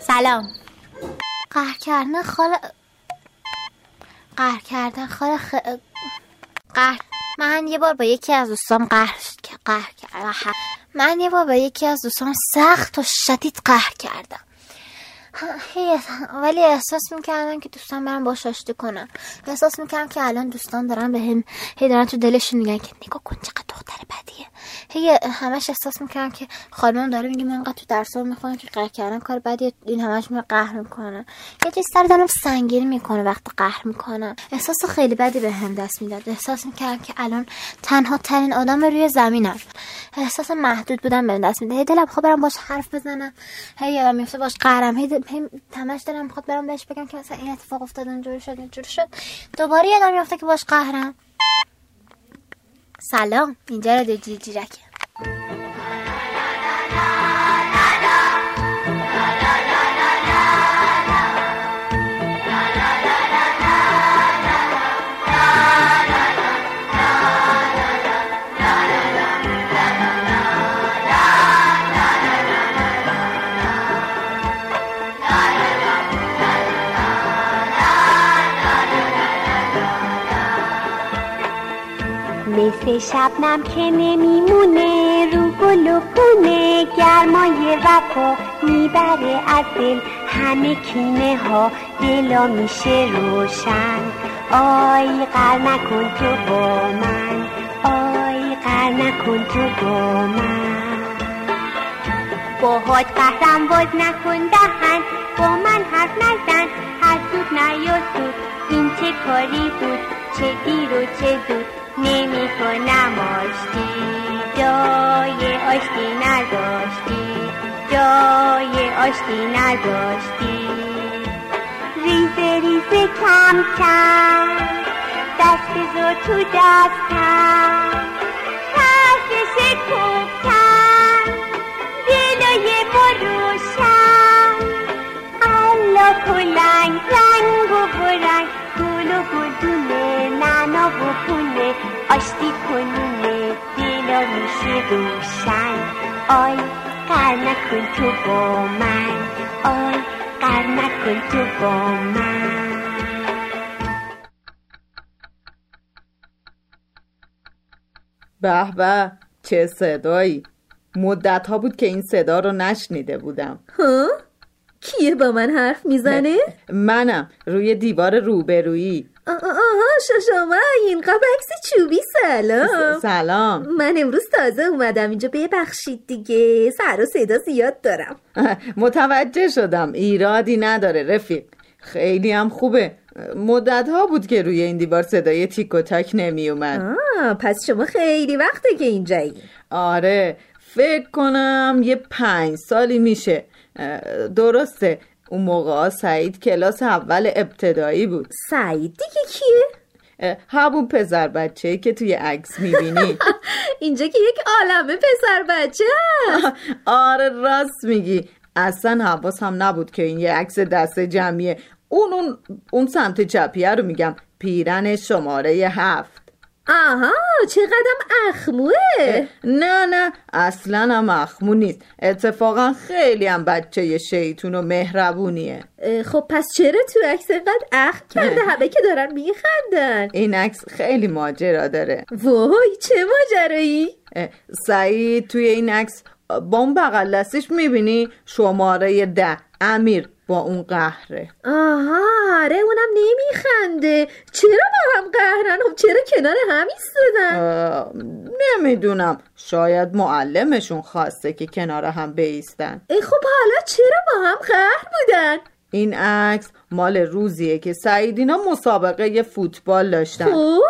سلام. قهر کردن خال قهر کردن خال خ... قهر. من یه بار با یکی از دوستام قهر قهر کردم من یه بار با یکی از دوستام سخت و شدید قهر کردم. ولی احساس می‌کردم که دوستان برم باش آشتی کنم احساس می‌کردم که الان دوستان دارن به هم هی دارن تو دلشون میگن که نگاه کن چقدر دختر بدیه. هی همش احساس می‌کردم که خانم داره میگه من انقدر تو درس می‌خونم که قهر کردن کار بدیه این همش می قهر می‌کنن یه چیز سر دارم سنگین می‌کنه وقتی قهر می‌کنم. احساس خیلی بدی به هم دست می‌داد. احساس می‌کردم که الان تنها ترین آدم روی زمینم. احساس محدود بودم به دست میده دلم خب برم باش حرف بزنم. هی یادم میفته باش قهرم. هی تمش دارم می‌خواد برام بهش بگم که مثلا این اتفاق افتاد اینجوری شد اینجوری شد. دوباره یادم میفته که باش قهرم. سلام. اینجا رادیو جیرکه. مثل شبنم که نمیمونه رو گل و پونه گرمای وفا می‌بره از دل. همه کینه ها دلا میشه روشن. آی قر نکن تو با من آی قر نکن تو با من. باهات قهرم باز نکن دهن با من حرف نزن هر سود نیا سود این چه کاری بود؟ چه دیر و چه زود؟ نمی کنم آشتی جای آشتی نداشتی. جای آشتی نداشتی. ریزه ریزه کم کم. دست زو تو دستم الله کلنگ رنگ و برنگ. و پونه آشتی کنونه دلا میشه روشن آی قر نکن تو با من آی قر نکن تو با من به به چه صدایی مدت ها بود که این صدا رو نشنیده بودم ها؟ کیه با من حرف می‌زنه؟ منم روی دیوار روبرویی شما این قاب عکس چوبی سلام. سلام. من امروز تازه اومدم اینجا ببخشید دیگه. سر و صدا زیاد دارم. متوجه شدم. ایرادی نداره رفیق. خیلی هم خوبه. مدت ها بود که روی این دیوار صدای تیک و تاک نمی اومد آه پس شما خیلی وقته که اینجایی. آره. فکر کنم یه پنج سالی میشه. درسته. اون موقع سعید کلاس اول ابتدایی بود. سعید دیگه کیه؟ همون پسر بچه که توی عکس می‌بینی. اینجا که یک عالمه پسر بچه آره راست میگی. اصلا حواس هم نبود که این یه عکس دست جمعیه. اون اون, اون سمت چپیه رو میگم. پیرن شماره هفت. آها چه قدم اخموه. نه نه اصلا هم اخمو نیست. اتفاقا خیلی هم بچه شیطون و مهربونیه. خب پس چرا تو عکس اینقدر اخم کرده؟ همه که دارن میخندن. این عکس خیلی ماجرا داره. وای چه ماجرایی؟ سعید توی این عکس با اون بغل دستش می‌بینی شماره ده امیر با اون قهره. آها آره اونم نمیخنده. چرا با هم قهرن؟ خب چرا کنار هم ایستادن؟ نمی‌دونم. شاید معلمشون خواسته که کنار هم بیستن. ای خب حالا چرا با هم قهر بودن؟ این عکس مال روزیه که سعیدینا مسابقه فوتبال داشتن. خب؟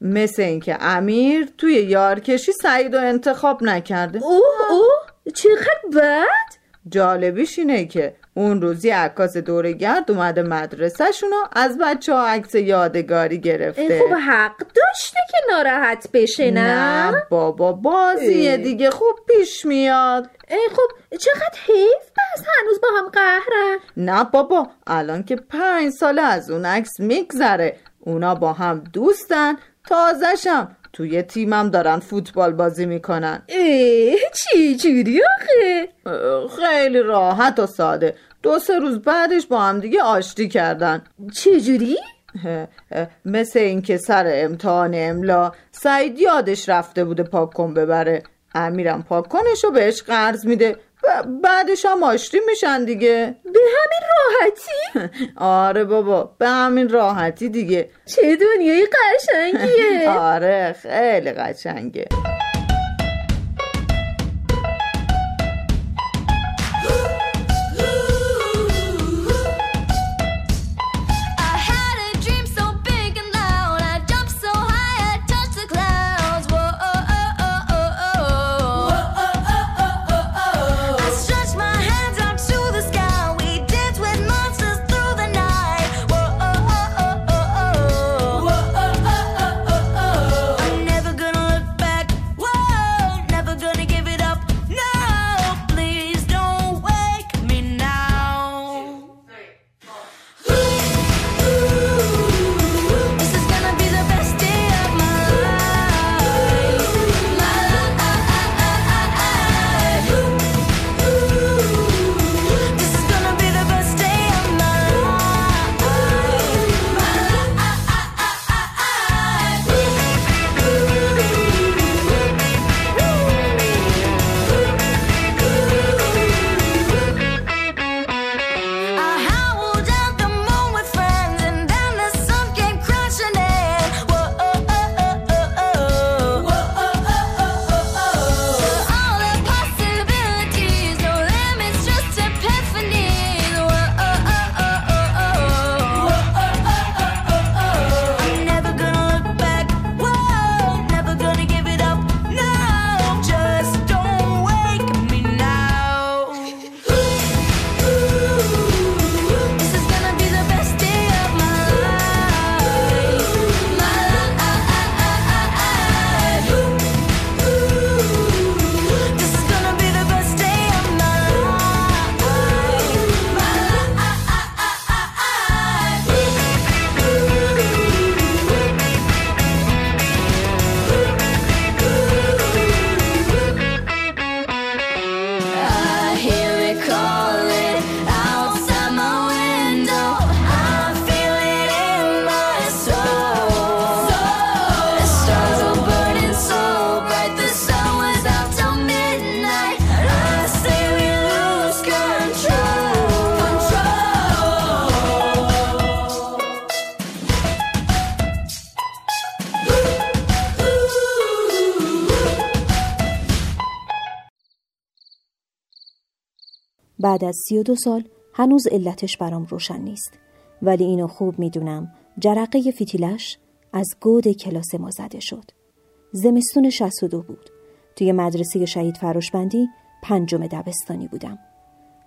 مثل اینکه امیر توی یارکشی سعید رو انتخاب نکرده. اوه اوه چقدر بد؟ جالبیش اینه که اون روزی عکاس دورگرد اومده مدرسه رو از بچه ها عکس یادگاری گرفته. خب حق داشته که ناراحت بشه نه؟ نه بابا بازیه دیگه خوب پیش میاد. خب چقدر حیف بس هنوز با هم قهرن؟ نه بابا الان که پنج ساله از اون عکس میگذره. اونا با هم دوستن تازشم توی تیمم دارن فوتبال بازی می‌کنن. ای چی جوری آخه؟ خیلی راحت و ساده. دو سه روز بعدش با هم دیگه آشتی کردن. چجوری؟ اه، اه، مثل اینکه سر امتحان املا سعید یادش رفته بوده پاک کن ببره. امیرم پاک کنش و بهش قرض میده. بعدش هم آشتی میشن دیگه. به همین راحتی؟ آره بابا به همین راحتی دیگه. چه دنیای قشنگیه. آره خیلی قشنگه. بعد از سی و دو سال هنوز علتش برام روشن نیست. ولی اینو خوب می‌دونم جرقه فیتیلش از گود کلاس ما زده شد. زمستون 62 بود. توی مدرسه شهید فروشبندی پنجم دبستانی بودم.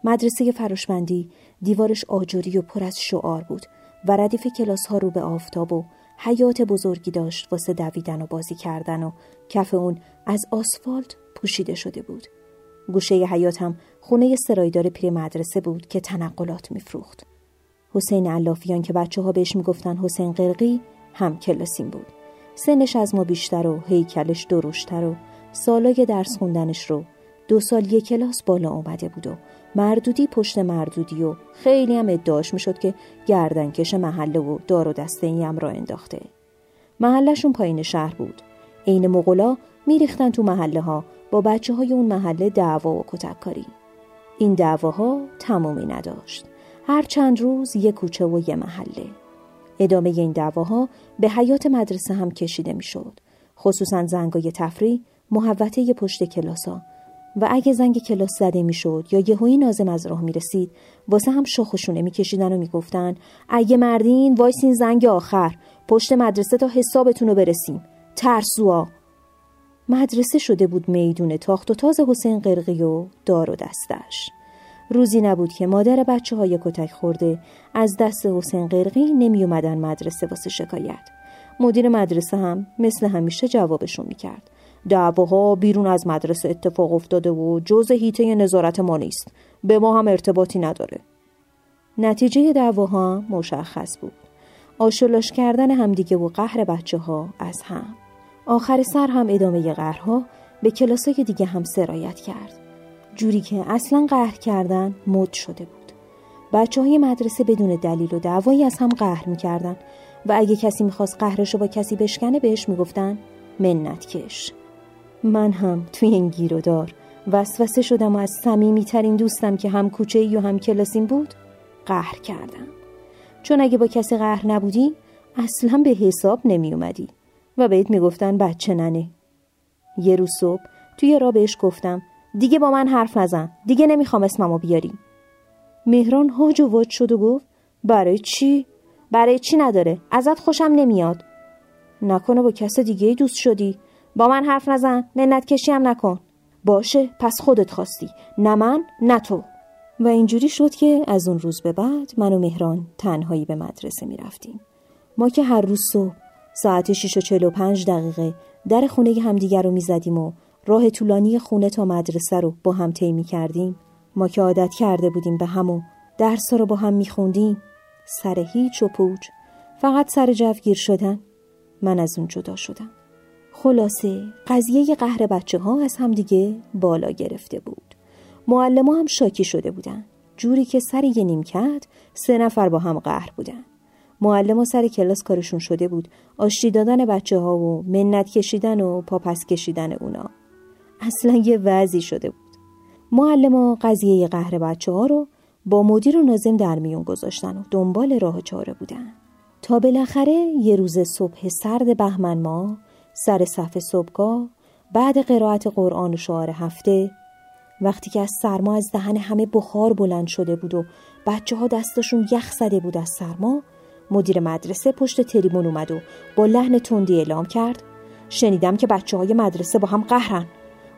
مدرسه فروشبندی دیوارش آجوری و پر از شعار بود و ردیف کلاس ها رو به آفتاب و حیات بزرگی داشت واسه دویدن و بازی کردن و کف اون از آسفالت پوشیده شده بود. گوشه حیات هم خونه سرایدار پیر مدرسه بود که تنقلات میفروخت. حسین علافیان که بچه ها بهش می‌گفتن حسین قرقی هم کلاسیم بود. سنش از ما بیشتر و هیکلش دروشتر و سالای درس خوندنش رو دو سال یک کلاس بالا اومده بود و مردودی پشت مردودی و خیلی هم ادعاش می‌شد که گردنکش محله و دار و دسته هم را انداخته. محلشون پایین شهر بود. عین مغلا میریختن تو محله ها با بچه های اون محله دعوا و کتککاری. این دعواها تمامی نداشت. هر چند روز یک کوچه و یه محله. ادامه این دعواها به حیات مدرسه هم کشیده می‌شد. خصوصا زنگای تفریح محوطه پشت کلاسا و اگه زنگ کلاس زده می‌شد یا یهویی نازم از راه می‌رسید واسه هم شاخشونه میکشیدن و می‌گفتن اگه مردین وایسین زنگ آخر پشت مدرسه تا حسابتون رو برسیم ترسوها مدرسه شده بود میدون تاخت و تاز حسین قرقی و دار و دستش. روزی نبود که مادر بچه های کتک خورده از دست حسین قرقی نمی اومدن مدرسه واسه شکایت. مدیر مدرسه هم مثل همیشه جوابشون می‌کرد. دعواها بیرون از مدرسه اتفاق افتاده و جز هیته نظارت ما نیست. به ما هم ارتباطی نداره. نتیجه دعواها مشخص بود. آشلاش کردن همدیگه و قهر بچه ها از هم. آخر سر هم ادامه قهرها به کلاسای دیگه هم سرایت کرد. جوری که اصلا قهر کردن مد شده بود. بچه های مدرسه بدون دلیل و دعوایی از هم قهر می‌کردن و اگه کسی می‌خواست قهرش رو با کسی بشکنه بهش می‌گفتن منت کش. من هم توی این گیر و دار وسوسه شدم و از صمیمیترین دوستم که هم کوچه ای و هم کلاسیم بود قهر کردم. چون اگه با کسی قهر نبودی اصلا به حساب نمی اومدی و بهت می‌گفتن بچه ننه یه روز صبح توی را بهش گفتم دیگه با من حرف نزن دیگه نمی‌خوام اسممو بیاری مهران هاج و واج شد و گفت برای چی؟ برای چی نداره؟ ازت خوشم نمیاد نکنه با کس دیگه دوست شدی با من حرف نزن منت کشی هم نکن باشه پس خودت خواستی نه من نه تو و اینجوری شد که از اون روز به بعد من و مهران تنهایی به مدرسه می رفتیم. ما که هر روز صبح ساعت 6 و 45 دقیقه در خونه همدیگر رو می زدیم و راه طولانی خونه تا مدرسه رو با هم طی کردیم. ما که عادت کرده بودیم به هم و درس رو با هم می خوندیم. سر هیچ و پوچ فقط سر جوگیر شدن من از اون جدا شدم. خلاصه قضیه قهر بچه ها از همدیگه بالا گرفته بود. معلم هم شاکی شده بودن. جوری که سر یه نیمکت سه نفر با هم قهر بودن. معلم سر کلاس کارشون شده بود آشتی دادن بچه ها و منت کشیدن و پاپس کشیدن اونا. اصلا یه وضعی شده بود. معلم قضیه قهر بچه ها رو با مدیر و نازم در میون گذاشتن و دنبال راه چاره بودن. تا بالاخره یه روز صبح سرد بهمن ماه سر صف صبحگاه بعد قرائت قرآن و شعار هفته وقتی که از سرما از دهن همه بخار بلند شده بود و بچه ها دستشون یخ زده بود از سرما مدیر مدرسه پشت تریبون اومد و با لحن تندی اعلام کرد. شنیدم که بچه های مدرسه با هم قهرن.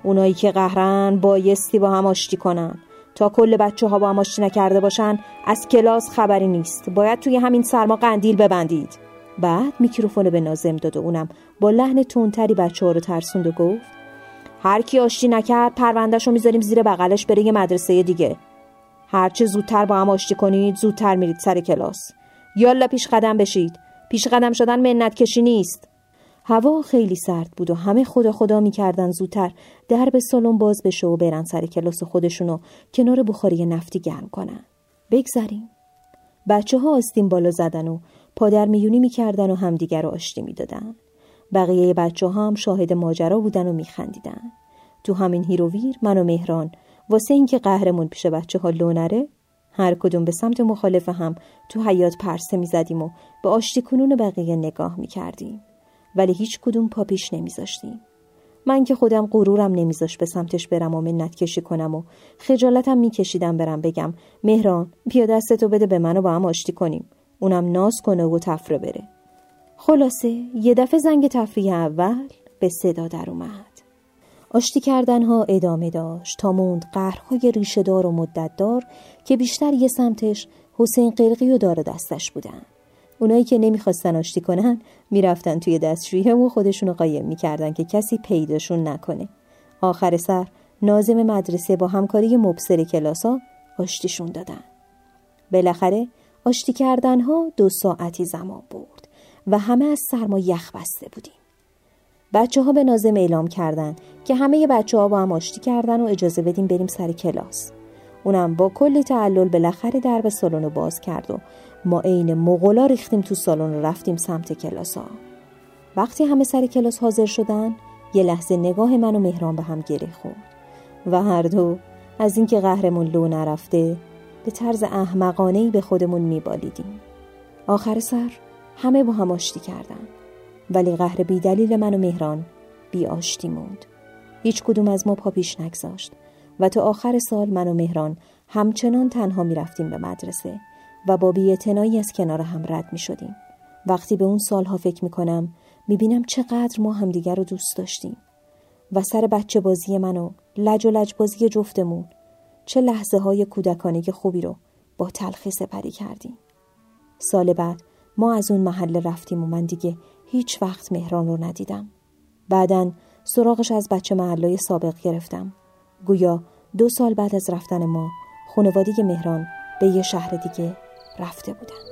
اونایی که قهرن بایستی با هم آشتی کنن. تا کل بچه ها با هم آشتی نکرده باشن از کلاس خبری نیست. باید توی همین سرما قندیل ببندید. بعد میکروفون به نازم داد و اونم با لحن تندتری بچه ها رو ترسوند و گفت هر کی آشتی نکرد پروندهش رو می‌ذاریم زیر بغلش بره یه مدرسه دیگه. هرچه زودتر با هم آشتی کنید زودتر میرید سر کلاس. یالا پیش قدم بشید. پیش قدم شدن منت کشی نیست. هوا خیلی سرد بود و همه خدا خدا می‌کردن زودتر. درب سالن باز بشه و برن سر کلاس خودشونو کنار بخاری نفتی گرم کنن. بگذریم. بچه ها آستین بالا زدن و پادرمیونی می‌کردن و همدیگر رو آشتی می‌دادن بقیه بچه ها هم شاهد ماجرا بودن و میخندیدن تو همین هیروویر من و مهران واسه اینکه قهرمون پیش بچه ها لو نره هر کدوم به سمت مخالف هم تو حیات پرسه می‌زدیم و به آشتی کنون بقیه نگاه می‌کردیم ولی هیچ کدوم پا پیش نمیذاشتیم من که خودم غرورم نمیذاش به سمتش برم و منت کشی کنم و خجالتم میکشیدم برم بگم مهران بیا دستتو بده به من و با هم آشتی کنیم. اونم ناز کنه و تفره بره. خلاصه یه دفعه زنگ تفریح اول به صدا در اومد. آشتی کردنها ادامه داشت تا موند قهرهای ریشهدار و مدتدار که بیشتر یه سمتش حسین قلقی و دار دستش بودن. اونایی که نمی‌خواستن آشتی کنن می‌رفتن توی دستشویه و خودشونو قایم می‌کردن که کسی پیداشون نکنه. آخر سر نازم مدرسه با همکاری مبصر کلاسا آشتیشون دادن. بالاخره آشتی کردنها دو ساعتی زمان برد و همه از سرما یخ بسته بودیم. بچه ها به نازم اعلام کردن که همه بچه ها با هم آشتی کردن و اجازه بدیم بریم سر کلاس. اونم با کلی تعلل بالاخره درب سالن رو باز کرد و ما عین مغلا ریختیم تو سالن و رفتیم سمت کلاس ها. وقتی همه سر کلاس حاضر شدن یه لحظه نگاه من و مهران به هم گره خورد و هر دو از اینکه قهرمون لو نرفته به طرز احمقانه‌ای به خودمون میبالیدیم. آخر سر همه با هم آشتی کردن. ولی قهر بی دلیل من و مهران بی آشتی موند هیچ کدوم از ما پا پیش نگذاشت و تا آخر سال من و مهران همچنان تنها می رفتیم به مدرسه و با بیعتنایی از کنار هم رد می شدیم. وقتی به اون سالها فکر می کنم می بینم چقدر ما همدیگر رو دوست داشتیم و سر بچه بازی من و لج و لج بازی جفتمون چه لحظه های کودکانه خوبی رو با تلخی سپری کردیم. سال بعد ما از اون محله رفتیم و من دیگه هیچ وقت مهران رو ندیدم. بعدا سراغش از بچه محلای سابق گرفتم. گویا دو سال بعد از رفتن ما خانواده مهران به یه شهر دیگه رفته بودن.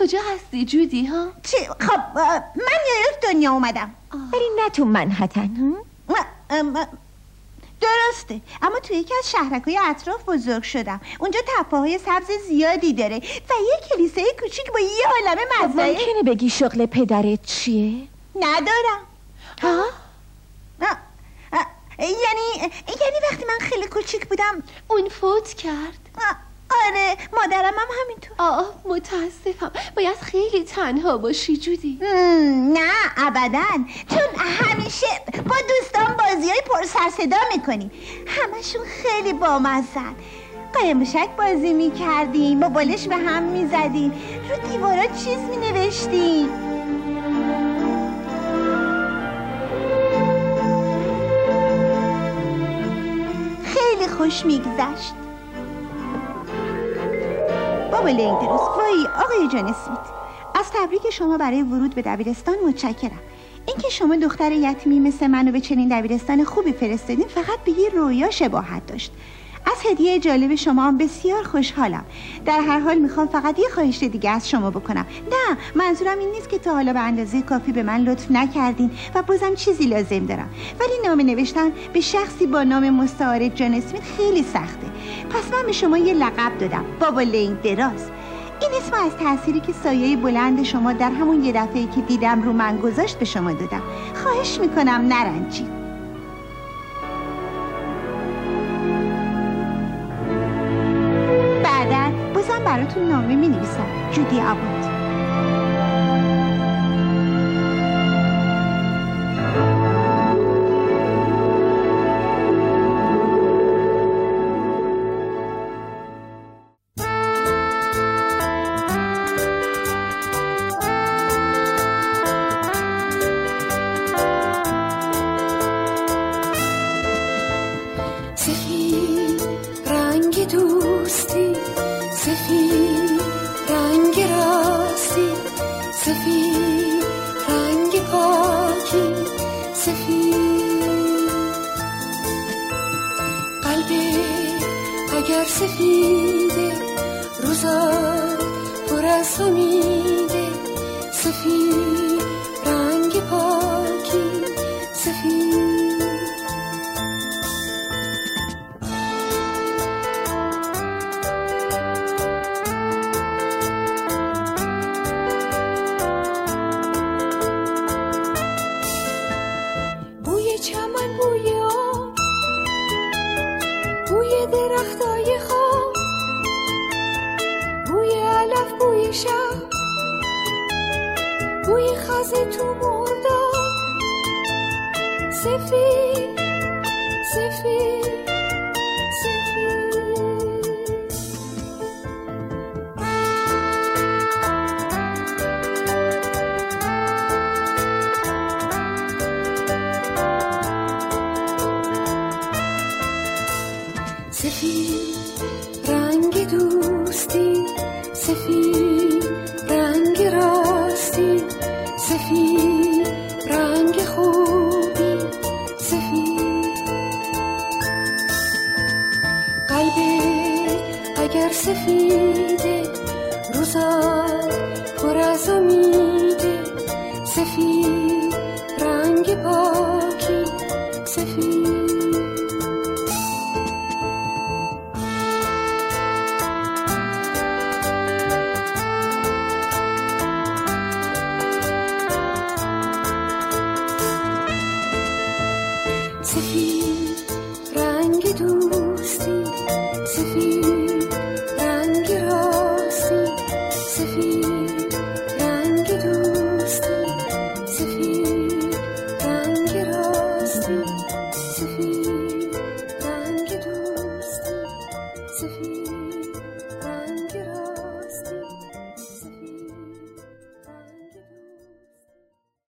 کجا هستی جودی ها چی خب من نیویورک دنیا اومدم ولی نه تو منحتن درسته اما توی یکی از شهرکای اطراف بزرگ شدم اونجا تپه های سبز زیادی داره و یه کلیسای کوچیک با یه عالمه خب مزرعه ممکنه بگی شغل پدرت چیه؟ ندارم ها یعنی یعنی وقتی من خیلی کوچیک بودم اون فوت کرد اه، آره مادرم هم همینطور. آه متاسفم. باید خیلی تنها باشی جودی. نه ابدا. چون همیشه با دوستان بازی های پر سر صدا می‌کنیم همشون خیلی بامزن قایم شک بازی می‌کردیم با بالش به هم می‌زدیم. رو دیوارا چیز مینوشتیم. خیلی خوش میگذشت. بابا لینگدروس وای آقای جان اسمیت از تبریک شما برای ورود به دبیرستان متشکرم. اینکه شما دختر یتیمی مثل منو به چنین دبیرستان خوبی فرستادین فقط به یه رویا شباهت داشت. از هدیه جالب شما هم بسیار خوشحالم. در هر حال می‌خوام فقط یه خواهش دیگه از شما بکنم. نه منظورم این نیست که تا حالا به اندازه کافی به من لطف نکردین و بازم چیزی لازم دارم. ولی نامه نوشتن به شخصی با نام مستعار جان اسمیت خیلی سخته. پس من به شما یه لقب دادم. بابا لینگ دراز. این اسم از تأثیری که سایه بلند شما در همون یه دفعه که دیدم رو من گذاشت به شما دادم. خواهش می‌کنم نرنجید. judy